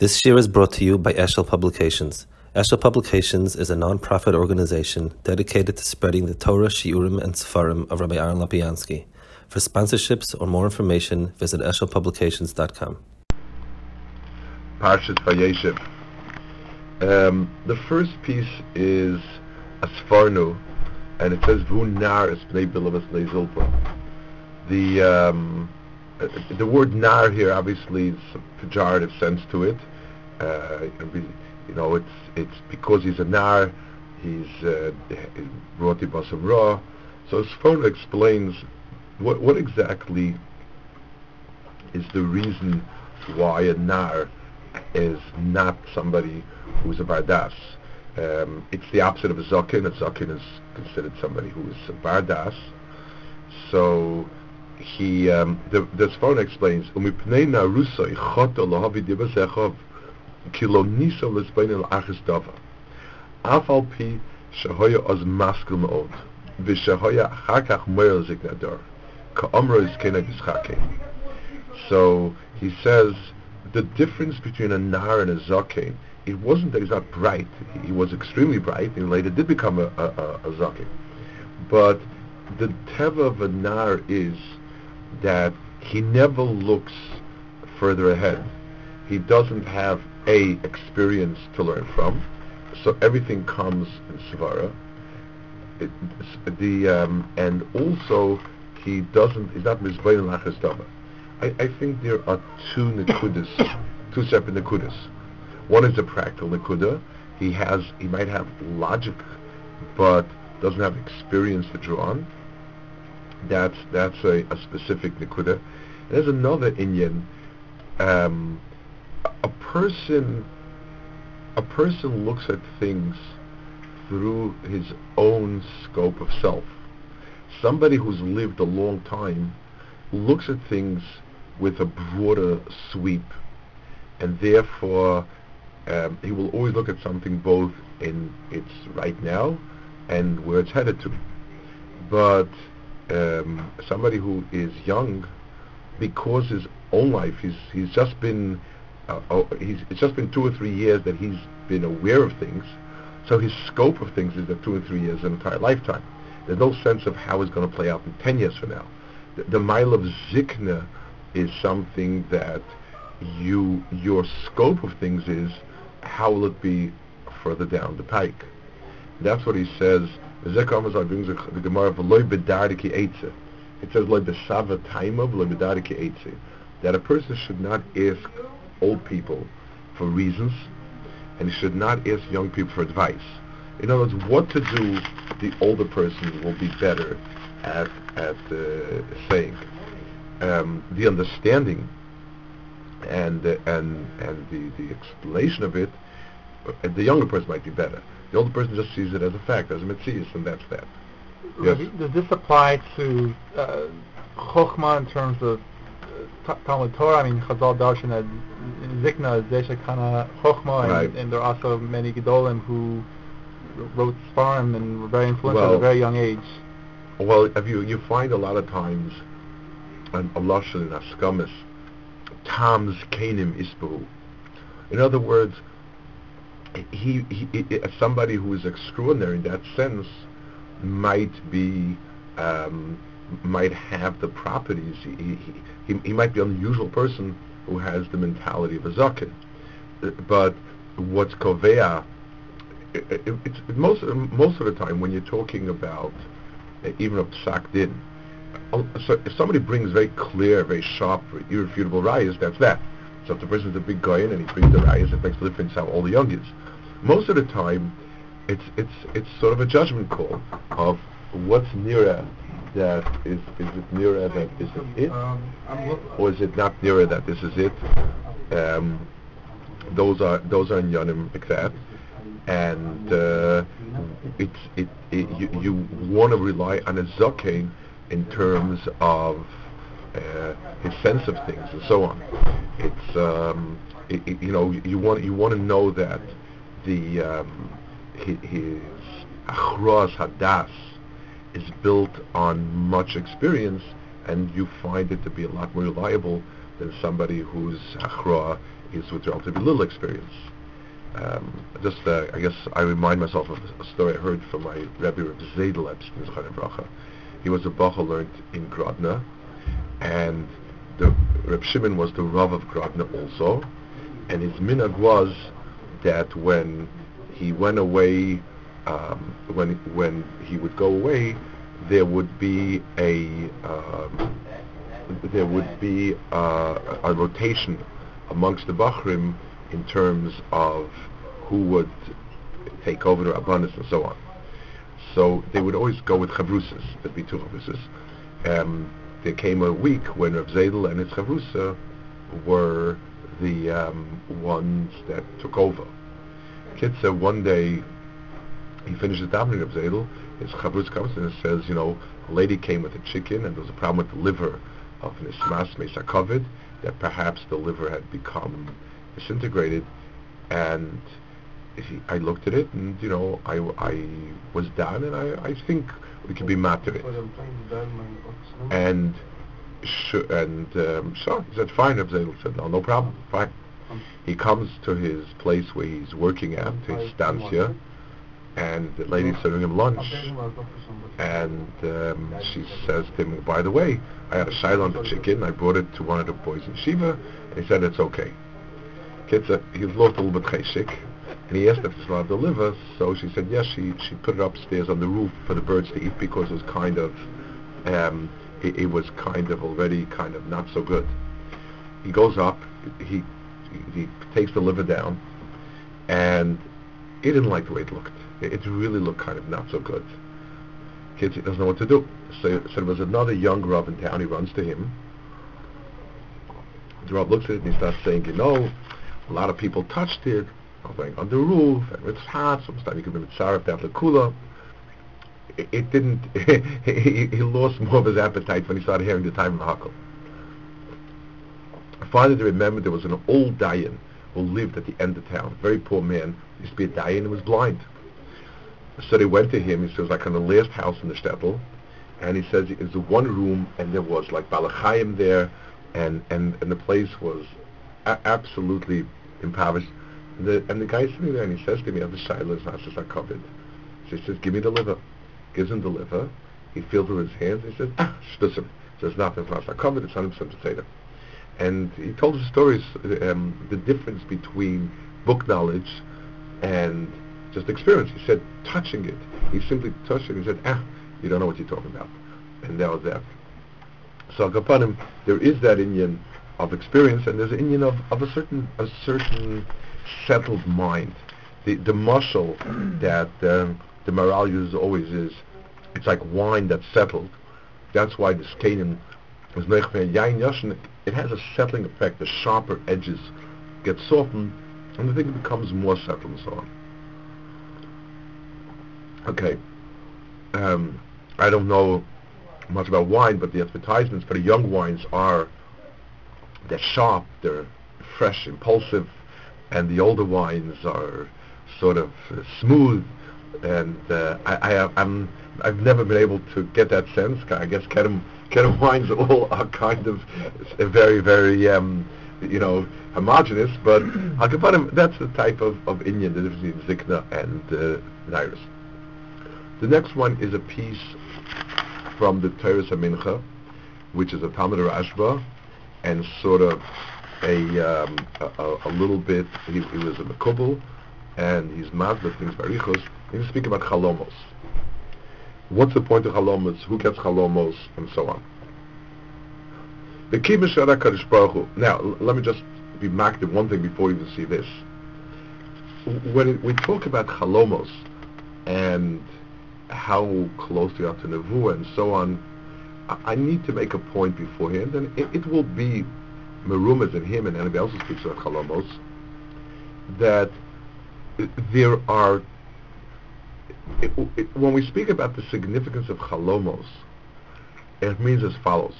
This year is brought to you by Eshel Publications. Eshel Publications is a non-profit organization dedicated to spreading the Torah, Shiurim, and Sefarim of Rabbi Aaron Lopiansky. For sponsorships or more information, visit eshelpublications.com. Parshat Vayeshev. Um, the first piece is Asfarnu, and it says Vu Nar Espnei Bilavas Zulpa. The um, uh, the word nar here obviously is a pejorative sense to it. Uh, you know, it's it's because he's a nar, he's uh, brought basam raw. So Sforno explains what what exactly is the reason why a nar is not somebody who's a bardas. Um, it's the opposite of a zakin. A zakin is considered somebody who is a bardas. So he um, the the Sforno explains so he says the difference between a nar and a zaken it wasn't that he's not bright. He was extremely bright and later did become a, a, a, a but the teva of a nar is that he never looks further ahead. He doesn't have a experience to learn from, so everything comes in svara. It, the um, and also he doesn't. He's not mizbayin lachas I, I think there are two nekudas, two separate nekudas. One is a practical nekuda. He has. He might have logic, but doesn't have experience to draw on that's that's a, a specific nikuda. There's another Indian. Um, a person a person looks at things through his own scope of self. Somebody who's lived a long time looks at things with a broader sweep, and therefore um, he will always look at something both in its right now and where it's headed to. But um, somebody who is young because his own life he's he's just been uh, oh, it's just been two or three years that he's been aware of things. So his scope of things is that two or three years an entire lifetime. There's no sense of how it's going to play out in 10 years from now. The, the mile of zikna is something that you your scope of things is how will it be further down the pike? That's what he says. Brings the Gemara v'loy eitze. It says loy besava eitze. That a person should not ask old people for reasons, and he should not ask young people for advice. In other words, what to do, the older person will be better at at uh, saying. Um, the understanding and uh, and and the the explanation of it, uh, the younger person might be better. The older person just sees it as a fact, as a mitzvah, and that's that. Yes. Does this apply to uh, chokhmah in terms of Talmud Torah? I mean, Chazal Darshan Zikna is Desha Kana and, and, there are also many Gedolim who wrote Sfarim and were very influential well, at a very young age. Well, if you you find a lot of times an Lashon and Askamis, Tams Kanim Isbu. In other words, he, he, he, somebody who is extraordinary in that sense might be um, might have the properties. He, he, he, might be an unusual person who has the mentality of a zaken. But what's kovea, it, it, it's most most of the time when you're talking about uh, even a psak din, uh, so if somebody brings very clear, very sharp, irrefutable rayas, that's that. So if the person is a big guy and he brings the rayas, it makes a difference how all the young is. Most of the time, it's it's it's sort of a judgment call of what's nearer that is is it nearer that this is it, or is it not nearer that this is it? Um, those are those are Yonim except, and uh, it's it, it you, you want to rely on a zokain in terms of uh, his sense of things and so on. It's um, it, it, you know you want you want to know that the um, his, his achros hadas is built on much experience, and you find it to be a lot more reliable than somebody whose achra is with relatively little experience. Um, just, uh, I guess, I remind myself of a story I heard from my Rebbe Reb Zedel Epstein Bracha. He was a Bacha learned in Grodno, and the Reb Shimon was the Rav of Grodno also, and his minhag was that when he went away, um, when when he would go away, there would be a um, there would be uh, a rotation amongst the Bachrim in terms of who would take over the abundance and so on. So they would always go with chavrusas. There'd be two chavrusas. Um, there came a week when Rav Zedel and his chavrusa were the um, ones that took over. Kitza, one day he finishes davening Rav Zedel, his chavrus comes and says, you know, a lady came with a chicken and there was a problem with the liver of Nismas Mesakovid, that perhaps the liver had become disintegrated. And he, I looked at it and you know I, I was done and I, I think we can be mad to it. And sh- and um, so he said fine Abzadel said no no problem fine. He comes to his place where he's working at his stanza and the lady's serving him lunch. And um, she says to him by the way I had a shayla on the chicken. I brought it to one of the boys in Shiva. And he said it's okay. Uh, he lost a little bit cheshik and he asked if it's allowed to deliver, so she said yes, she, she put it upstairs on the roof for the birds to eat because it was kind of, um, it, it was kind of already kind of not so good. He goes up, he, he, he takes the liver down, and he didn't like the way it looked. It, really looked kind of not so good. Kids, he doesn't know what to do. So, so there was another young Rav in town, he runs to him. The Rav looks at it and he starts saying, you know, a lot of people touched it, I'm going on the roof, and it's hot, sometimes you can be mitzaref that lekula. It, it didn't, he, he lost more of his appetite when he started hearing the time of Hakel. Finally, to remember there was an old Dayan who lived at the end of town, very poor man, he used to be a Dayan and was blind. So they went to him, he says, like on the last house in the shtetl, and he says it's one room, and there was like balachayim there, and, and, and the place was a- absolutely impoverished. The, and the guy's sitting there and he says to me, the Shaila is not just covered. So he says, give me the liver. Gives him the liver. He feels with his hands. He says, ah, shtusim. Says, nothing, it's not covered. It's 100% potato. And he told us stories, um, the difference between book knowledge and just experience. He said, touching it. He simply touched it. and said, ah, you don't know what you're talking about. And that was that. So him, there is that Indian of experience, and there's an Indian of, of a certain a certain settled mind. The the muscle that um, the morale uses always is, it's like wine that's settled. That's why the skein is yain It has a settling effect. The sharper edges get softened, and the thing becomes more settled and so on. Okay. Um, I don't know much about wine, but the advertisements for the young wines are they're sharp, they're fresh, impulsive, and the older wines are sort of uh, smooth. And uh, I, I, I'm I've never been able to get that sense. I guess Kedem Kedem wines all are kind of very very um, you know homogenous, but Al that's the type of, of Indian, the difference between Zikna and uh, Nairus. The next one is a piece from the Teres Mincha, which is a Talmud Rashba, and sort of a, um, a, a, little bit, he, he was a Makubal, and he's mad Mazda things Barichos, he's speak about Chalomos. What's the point of Chalomos? Who gets Chalomos? And so on. Now, let me just be marked in one thing before you even see this. When we talk about Chalomos and how close they are to Nevuah and so on, I, need to make a point beforehand, and it, it will be Merumas and him and anybody else who speaks about Chalomos, that there are, it, it, when we speak about the significance of Chalomos, it means as follows.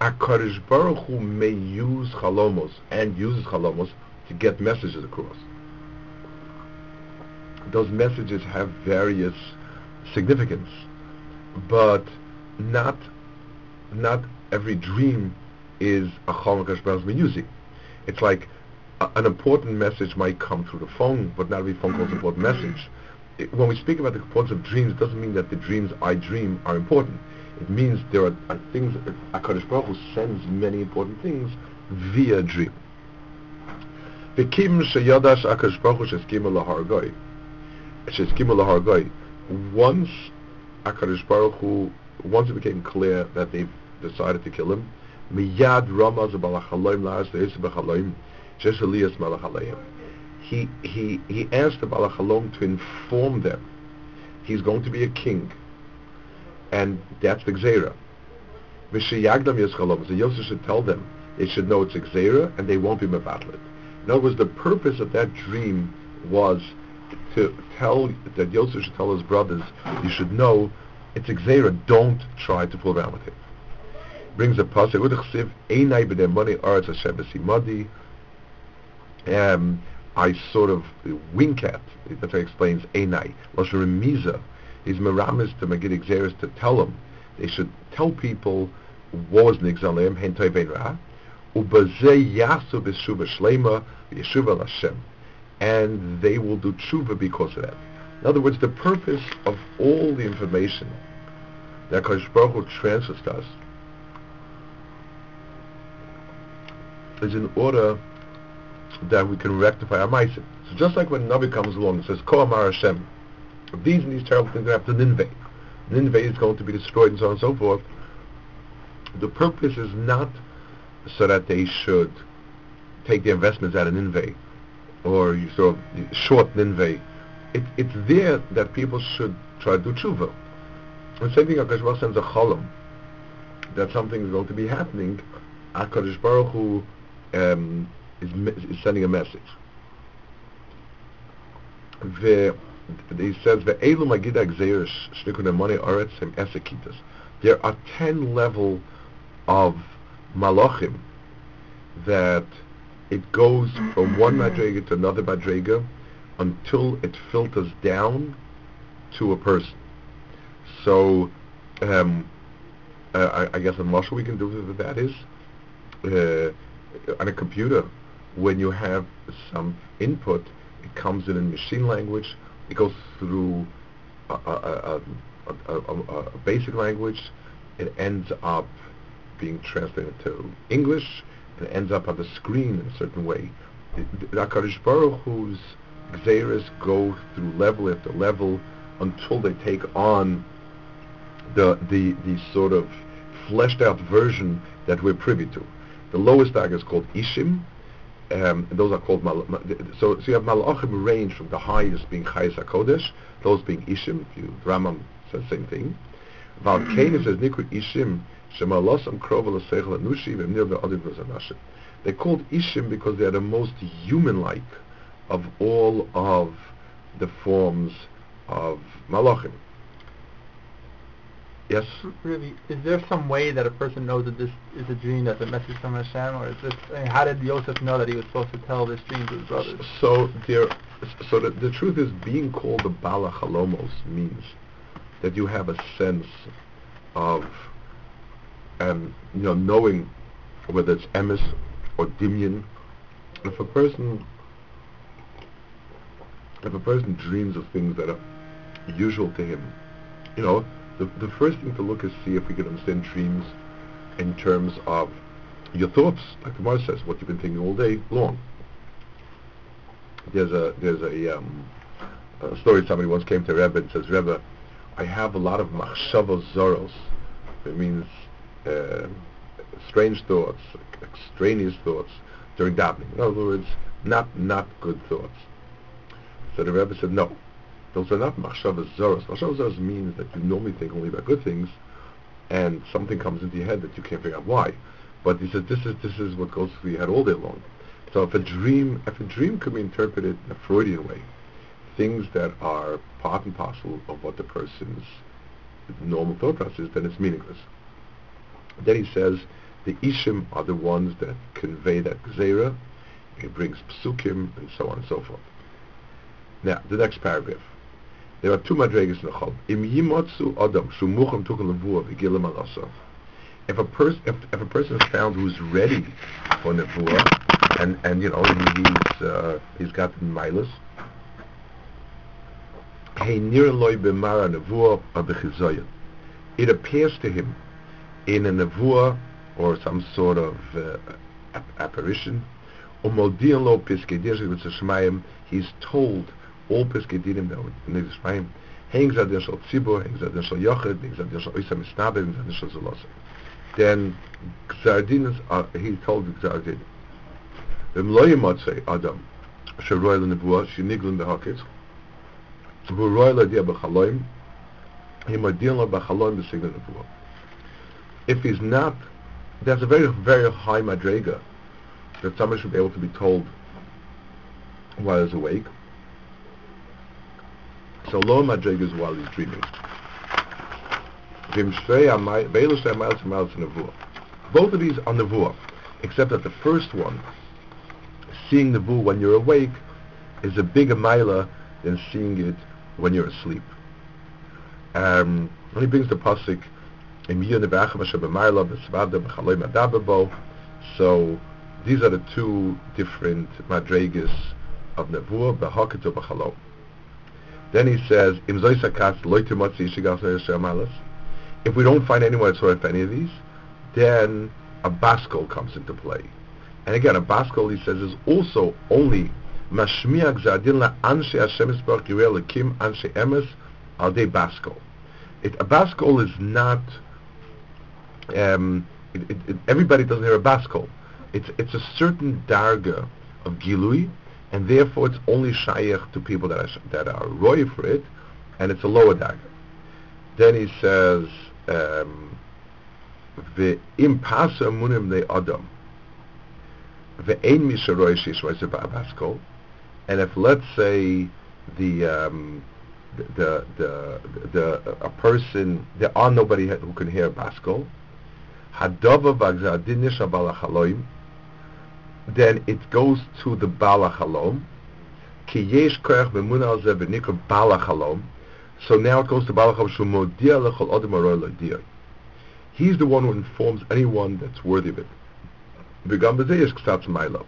HaKadosh Baruch Hu may use Chalomos and uses Chalomos to get messages across. Those messages have various significance, but not not every dream is a Chol Baruch music. It's like an important message might come through the phone, but not every phone call is an important message. It, when we speak about the importance of dreams, it doesn't mean that the dreams I dream are important. It means there are, are things, HaKadosh Baruch Hu sends many important things via dream. V'kim sheyadash HaKadosh Baruch Hu sheskimu lahargoi. Sheskimu lahargoi. Once HaKadosh Baruch Hu, once it became clear that they've decided to kill him, miyad ramaz balachaloim la'as. He, he, he asked the Balachalom to inform them he's going to be a king and that's the Gzera. V'sheyagdam yischalom, so Yosef should tell them they should know it's a Gzera and they won't be mevatlet. In other words, the purpose of that dream was to tell that Yosef should tell his brothers, you should know it's a Gzera, don't try to fool around with it. Brings a pasuk, Hashem um, I sort of wink at, that's how he explains Einai, Lashon Remiza, is Meramis to Magid Xeris to tell them they should tell people was Hentai Ben Ra, Ubazeh Yasu B'Shuva Shlema Yeshuva Lashem, and they will do tshuva because of that. In other words, the purpose of all the information that Kosh Baruch Hu transfers to us is in order that we can rectify our ma'asim. So just like when Nabi comes along and says, Ko Amar Hashem, these and these terrible things are to Nineveh. Nineveh is going to be destroyed and so on and so forth. The purpose is not so that they should take their investments out of Nineveh or you sort of short Nineveh. It, it's there that people should try to do tshuva. The same thing HaKadosh Baruch sends a cholam that something is going to be happening. HaKadosh Baruch Hu um, is, is sending a message. The he says ve'elu magida gzeirish shnikun money aretz hem esekitas. There are ten level of malachim that it goes from one madrega to another madrega until it filters down to a person. So, um, uh, I, I, guess a muscle we can do with that is uh, on a computer when you have some input, it comes in in machine language it goes through a, a, a, a, basic language. It ends up being translated to English. It ends up on the screen in a certain way. HaKadosh Baruch Hu's Xeris go through level after level until they take on the, the, the sort of fleshed out version that we're privy to. The lowest dag is called Ishim, um, those are called mal, so so you have malachim range from the highest being chayes hakodesh, those being ishim. If you Rambam says same thing. Valkane says nikud ishim shemalosam krova l'seichel anushi v'mnir ve'odim v'zanashim. They're called ishim because they are the most human-like of all of the forms of malachim. Yes. Really, is there some way that a person knows that this is a dream that's a message from Hashem, or is this? I mean, how did Yosef know that he was supposed to tell this dream to his brothers? So there, so the, the truth is, being called the Bala Chalomos means that you have a sense of, um, you know, knowing whether it's emes or dimyan. If a person, if a person dreams of things that are usual to him, you know the, the first thing to look is see if we can understand dreams in terms of your thoughts, like Gemara says, what you've been thinking all day long. There's a there's a, um, a story. Somebody once came to Rebbe and says, Rebbe, I have a lot of machshavos zoros. It means uh, strange thoughts, extraneous thoughts during davening. In other words, not not good thoughts. So the Rebbe said, no, those are not machshavas zaros. Machshavas zaros means that you normally think only about good things, and something comes into your head that you can't figure out why. But he says this is this is what goes through your head all day long. So if a dream if a dream could be interpreted in a Freudian way, things that are part and parcel of what the person's normal thought process is, then it's meaningless. Then he says the ishim are the ones that convey that gzera. He brings psukim and so on and so forth. Now the next paragraph. There are two madregas in the Chol. Im adam al If a person if, if a person is found who's ready for nevuah, and and you know he, he's uh, he's got the milas. It appears to him in a nevuah or some sort of uh, apparition. He's told all Peskedim in the Shemaim, hangs at the Shal Tzibur, hangs at the Shal Yochid, hangs at the Shal Oisam Isnabe, hangs at the Shal Zolosa. Then Gzardin uh, he told Gzardin, V'm lo yimotzei Adam, sheroy l'nevuah, sheniglin behakis, v'roy l'adiyah b'chaloim, he modin lo b'chaloim b'sigla nevuah. If he's not, there's a very, very high madrega that someone should be able to be told while he's awake. So low madrega is while he's dreaming. Both of these are nevuah, except that the first one seeing vu when you're awake is a bigger mila than seeing it when you're asleep. Um, when he brings the pasuk, so these are the two different madregas of nevuah, b'haket b'chalom. Then he says, if we don't find anyone that saw any of these, then a baskol comes into play. And again, a baskol, he says, is also only mashmiya gzadin la anshe Hashem esbarach yireh lekim anshe emes al baskol. It, a baskol is not, um, it, it, it, everybody doesn't hear a baskol. It's, it's a certain darga of gilui, and therefore it's only shaykh to people that are, that are roy for it, and it's a lower darga. Then he says, um, ve'im pasa munim le adam, and if let's say the um, the, the the a person there are nobody who can hear baskol, then it goes to the balachalom. Ki yesh koach b'muna al zeh b'nikr balachalom. So now it goes to balachalom shumodia lechol odem aroy He's the one who informs anyone that's worthy of it. V'gam b'zeh yesh ksatz mailo.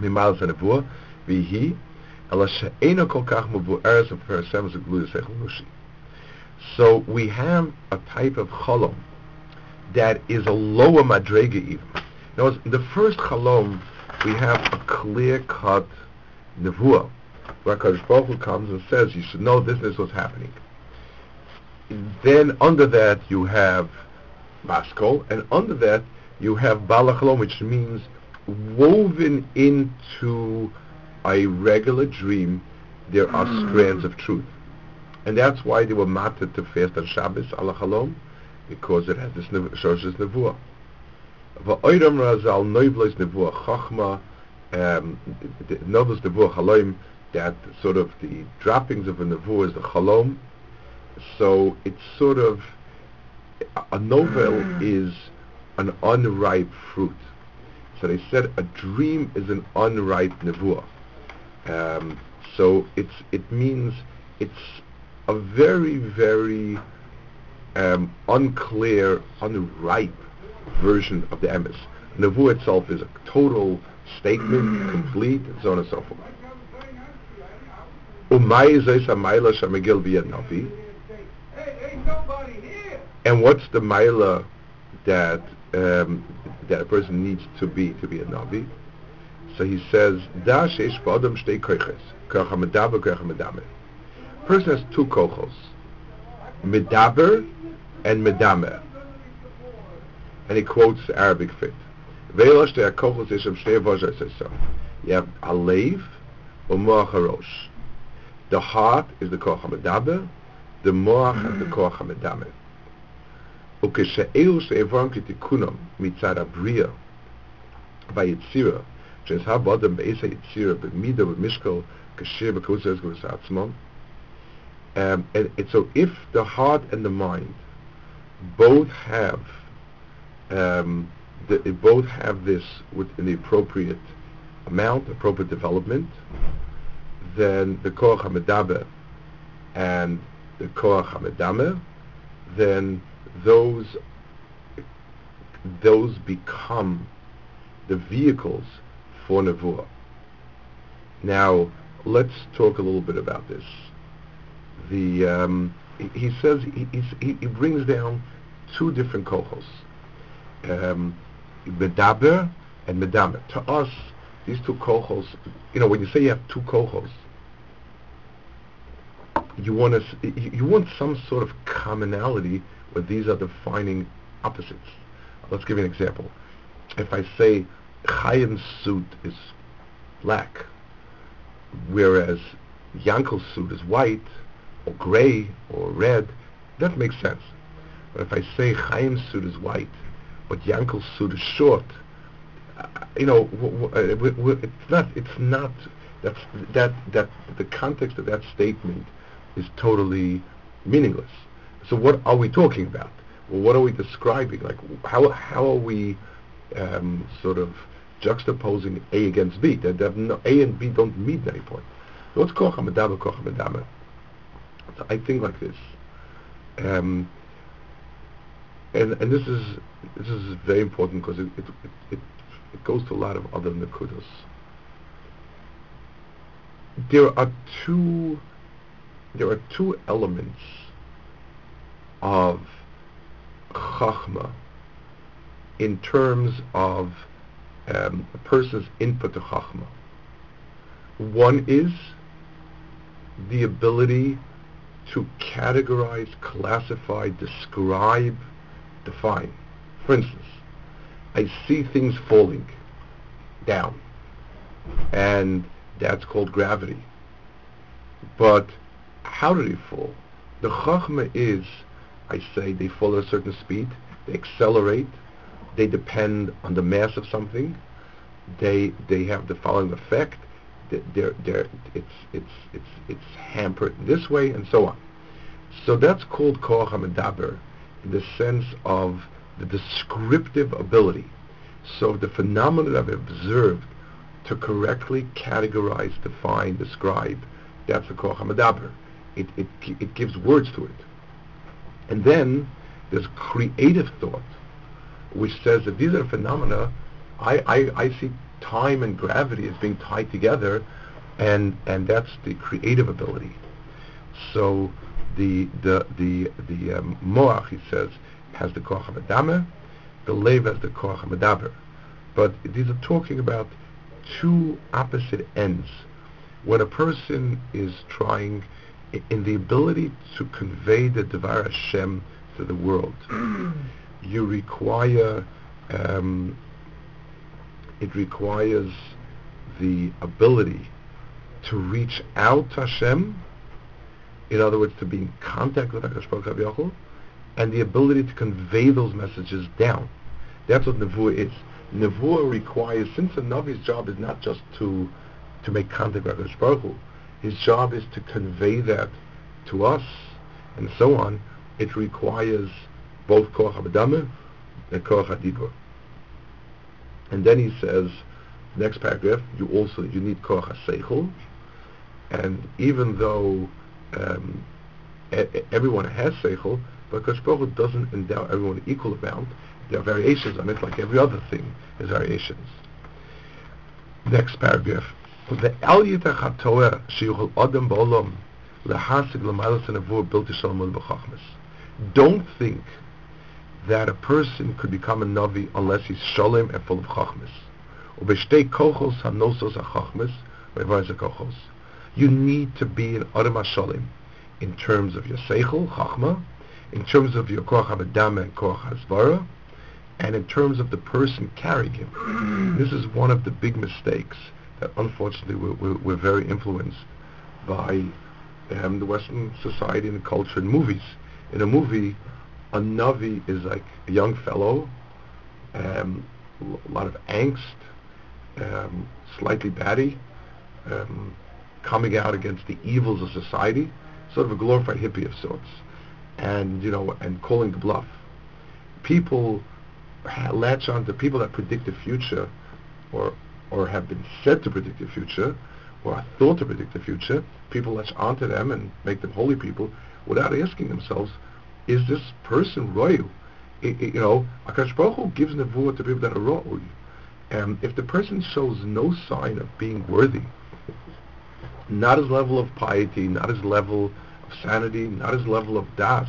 Mimal zanavua v'hi ala she'ena kol kach muvu eres v'perasem zeglu yisech So we have a type of cholom that is a lower madrega even. Now, in the first chalom, we have a clear-cut nevuah, where Kadosh Baruch Hu comes and says, you should know this, this what's happening. Then under that you have maskol, and under that you have balachalom, which means woven into a regular dream, there are mm. strands of truth. And that's why they were mated to fast on Shabbos, alachalom, because it has this shoshes nevuah. Va'oidam razal noivlos nevuah chachma, um, novos nevuah chalom, that sort of the droppings of a nevuah is the chalom. So it's sort of, a novel mm. is an unripe fruit. So they said a dream is an unripe nevuah. Um, so it's it means it's a very very um, unclear, unripe version of the emes. Nevuah itself is a total statement, complete, and so on and so forth. And what's the maila that um, that a person needs to be to be a navi. So he says, "Da sheish ba'adam shtei koiches, kocha medaber, kocha medamer." Person has two kochos, medaber and medamer, and he quotes the Arabic fit. Ve'ela shtei kochos ishem shtei vozher says so. You have alev or moach harosh. The heart is the kocha medaber, the moach is the kocha medamer. וכשאלו שהעברם כתיקונם מצד הבריאה והיצירה, שנשא באדם בעץ היצירה במידה ובמשקל כשיר בקבוצה הזו עצמם, um, and, and so if the heart and the mind both have um, the, both have this within the appropriate amount, appropriate development, then the koach hamedaber and the koach hamedamer, then those those become the vehicles for Nevuah. Now, let's talk a little bit about this. The um, he, says he, he, he, brings down two different kohos, um, medaber and medamer. To us, these two kohos, you know, when you say you have two kohos, you want to you want some sort of commonality where these are defining opposites. Let's give you an example. If I say Chaim's suit is black, whereas Yankel's suit is white, or gray, or red, that makes sense. But if I say Chaim's suit is white, but Yankel's suit is short, uh, you know, w- uh, w- w- it's not, it's not, that's, that, that, the context of that statement is totally meaningless. So what are we talking about? Well, what are we describing? Like, how, how are we um, sort of juxtaposing A against B? That, that no, A and B don't meet at any point. So what's kocha medama, kocha? I think like this. Um, and and this is this is very important because it it, it it goes to a lot of other nakudos. There are two there are two elements of chachma in terms of um, a person's input to chachma. One is the ability to categorize, classify, describe, define. For instance, I see things falling down, and that's called gravity. But how do they fall? The chachma is, I say, they fall at a certain speed, they accelerate, they depend on the mass of something, they they have the following effect, they're, they're, it's, it's, it's, it's hampered this way, and so on. So that's called koach HaMedaber in the sense of the descriptive ability. So the phenomena that I've observed to correctly categorize, define, describe, that's the koach HaMedaber it, it, it gives words to it. And then there's creative thought, which says that these are phenomena, I, I, I see time and gravity as being tied together, and, and that's the creative ability. So the, the, the, the um, moach, he says, has the koach HaMedamer, the lev has the koach HaMedaber. But these are talking about two opposite ends. When a person is trying in the ability to convey the Devar Hashem to the world, you require, um, it requires the ability to reach out to Hashem, in other words, to be in contact with HaKadosh Baruch Hu, and the ability to convey those messages down. That's what Nevuah is. Nevuah requires, since a Navi's job is not just to to make contact with HaKadosh Baruch Hu, his job is to convey that to us, and so on. It requires both koach and koach hadibur. And then he says, next paragraph, you also you need koch seichel, and even though um, e- everyone has seichel, but Kashpoch doesn't endow everyone equal amount. There are variations on it, like every other thing has variations. Next paragraph. The El Yitachatoeh Shiyuchel Adam Ba'olam Lehasig Lamalas and Avur Built Don't think that a person could become a Navi unless he's Sholem and full of Chachmas. You need to be an Adam Hasholim in terms of your Seichel, Chachma, in terms of your Koch habadam and Koch Hasvara, and in terms of the person carrying him. this is one of the big mistakes that unfortunately we're, we're, we're very influenced by um, the Western society and culture and movies. In a movie, a Navi is like a young fellow, um, a lot of angst, um, slightly batty, um, coming out against the evils of society, sort of a glorified hippie of sorts, and you know, and calling the bluff. People latch on to people that predict the future, or or have been said to predict the future, or are thought to predict the future, people latch onto them and make them holy people without asking themselves, is this person royal? you know, Akash Baruch Hu gives nevuah to people that are royal. And if the person shows no sign of being worthy, not his level of piety, not his level of sanity, not his level of das,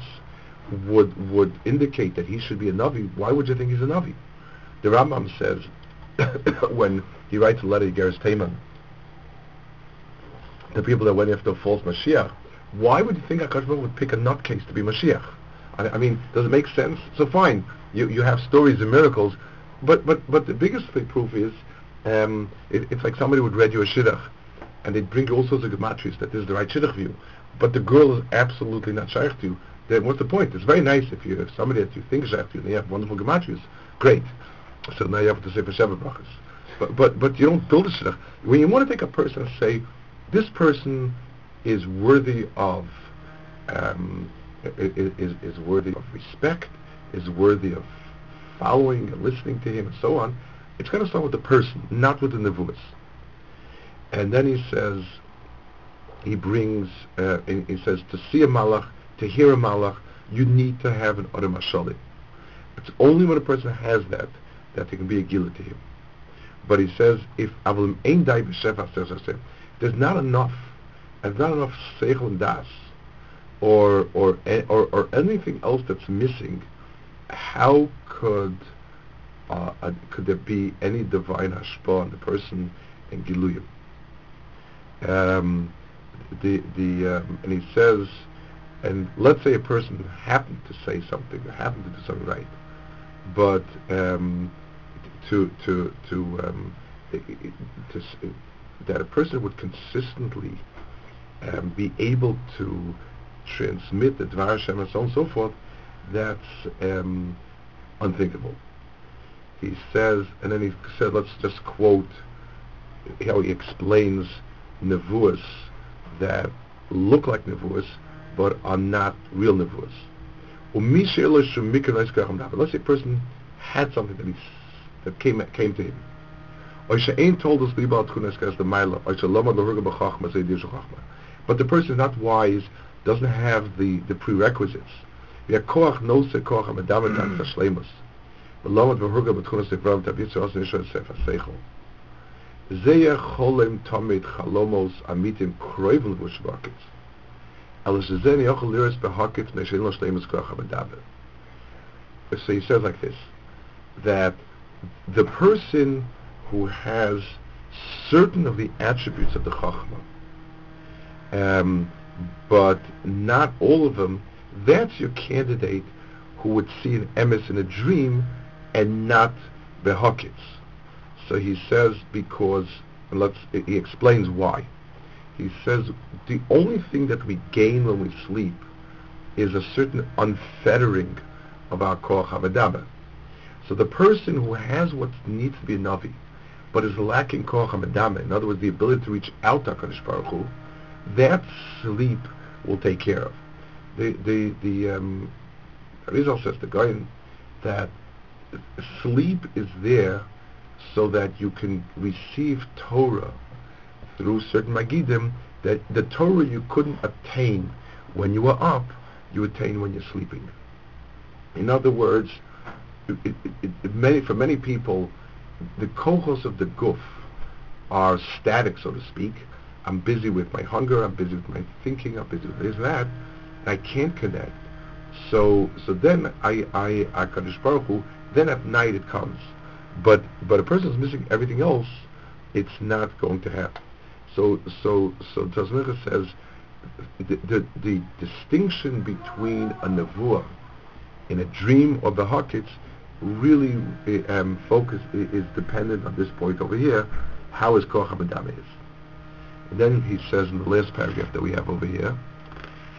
would would indicate that he should be a navi. Why would you think he's a navi? The Rambam says when he writes a letter to Geras Teman, the people that went after false Mashiach, why would you think Akash would pick a nutcase to be Mashiach? I, I, mean, does it make sense? So fine, you you have stories of miracles, but but but the biggest proof is um, it, it's like somebody would read you a shidduch, and they'd bring all sorts of gematries that this is the right shidduch view, but the girl is absolutely not shaykh to you. Then what's the point? It's very nice if you have somebody that you think is shaykh to you, and you have wonderful gematries. Great. So now you have to say for Sheva brachas. But, but, but you don't build a shidduch. When you want to take a person and say, this person is worthy of, um, is, is worthy of respect, is worthy of following and listening to him and so on, it's going to start with the person, not with the nevuas. And then he says, he brings, uh, he says, to see a malach, to hear a malach, you need to have an Adam It's only when a person has that that there can be a gila to him. But he says, if Avalim ein dai there's not enough, there's not enough seichel and das, or, or, or, or anything else that's missing, how could uh, could there be any divine hashpah on the person in Giluyim? Um, the the um, and he says, and let's say a person happened to say something, or happened to do something right, but um, to to to um, to that a person would consistently um, be able to transmit the Dvar Hashem and so on and so forth, that's um, unthinkable. He says, and then he said, let's just quote how he explains nevuas that look like nevuas but are not real nevuas. Let's say a person had something that he that came came to him. But the person is not wise, doesn't have the, the prerequisites. V'yakoach no se koach amadametan tashlemus. V'lama lehuga b'tchunes devram tabitz os nishon sefer seichel. Zeya cholem tamid chalomos amitim kroivel v'shvakitz. Elas zeni yochel liris behakitz neshin lo shleimus koach amadaber. So he says like this, that the person who has certain of the attributes of the Chachma, um, but not all of them, that's your candidate who would see an emes in a dream and not behakits. So he says because, and let's, he explains why. He says the only thing that we gain when we sleep is a certain unfettering of our koach havadabah. So the person who has what needs to be a Navi, but is lacking Koach HaMedame, in other words, the ability to reach out to HaKadosh Baruch Hu, that sleep will take care of. The, the, the, um, Rizal says to Goyen that sleep is there so that you can receive Torah through certain Magidim that the Torah you couldn't attain when you were up, you attain when you're sleeping. In other words, it, it, it, many, for many people, the kohos of the guf are static, so to speak. I'm busy with my hunger, I'm busy with my thinking, I'm busy with this and that, and I can't connect. So, so then I, I, HaKadosh Baruch Hu, then at night it comes. But, but a person is missing everything else, it's not going to happen. So, so, so Tazmicha says, the, the, the distinction between a nevuah in a dream or the hakits really um, focus is dependent on this point over here, how is Koch is. And then he says in the last paragraph that we have over here,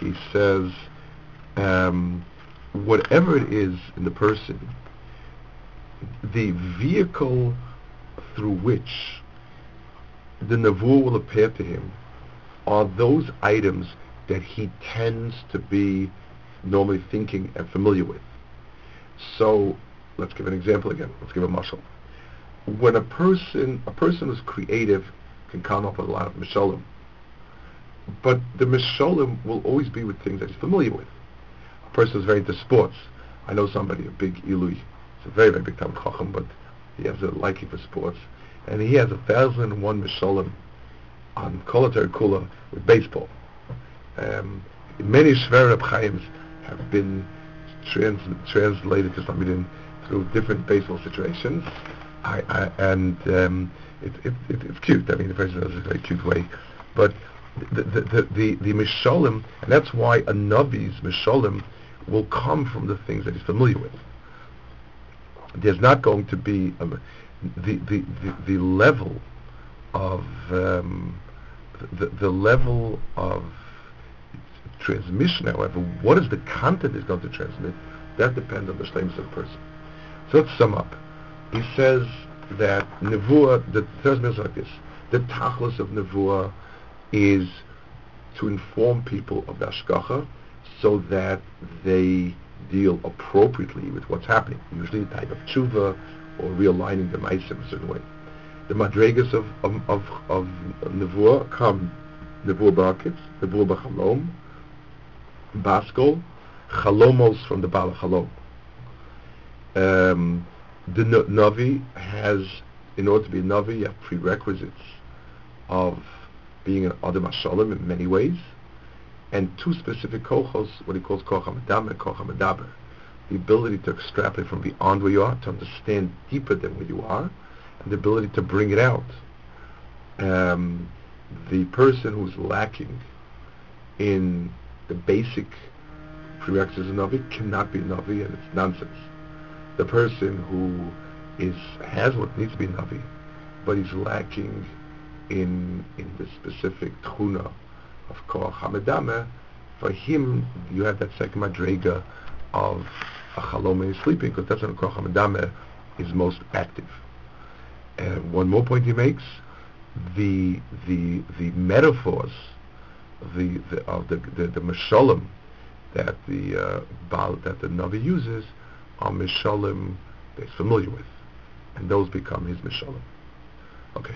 he says, um, whatever it is in the person, the vehicle through which the Navur will appear to him are those items that he tends to be normally thinking and familiar with. So let's give an example again. Let's give a muscle. When a person, a person who's creative can come up with a lot of mishalim, but the mishalim will always be with things that he's familiar with. A person is very into sports. I know somebody, a big ilui, it's a very, very big time chacham, but He has a liking for sports, and he has a thousand and one mishalim on Kolatar Kula with baseball. Um, many Shver Chaims have been trans- translated to somebody through different baseball situations. I, I, and um, it, it, it, it's cute. I mean, the person does it in a very cute way. But the the the, the, the Mishalim, and that's why a Navi's Mishalim will come from the things that he's familiar with. There's not going to be um, the, the, the, the level of um, the, the level of transmission, however, what is the content is going to transmit, that depends on the statements of the person. So let's sum up. He says that Nevuah, the third is like this, the tachlis of Nevuah is to inform people of the Hashgacha so that they deal appropriately with what's happening, usually a type of tshuva or realigning the mice in a certain way. The madregas of, of, of, of Nevuah come Nevuah Barakitz, Nevuah Bachalom, Baskol, Chalomos from the Bala Chalom. Um, the Navi has, in order to be a Navi, you have prerequisites of being an Adam Hashalom in many ways, and two specific kochos, what he calls koch hamadam and koch hamadaber. The ability to extrapolate from beyond where you are, to understand deeper than where you are, and the ability to bring it out. Um, the person who's lacking in the basic prerequisites of Navi cannot be Navi, and it's nonsense. The person who is has what needs to be Navi, but he's lacking in in the specific tchuna of Koach Hamedame, for him you have that second madrega of a chalom is sleeping, because that's when Koach Hamedame is most active. And one more point he makes, the the the metaphors the the of the the, the that the uh, Baal, that the Navi uses are mishalim they're familiar with, and those become his mishalim. Okay.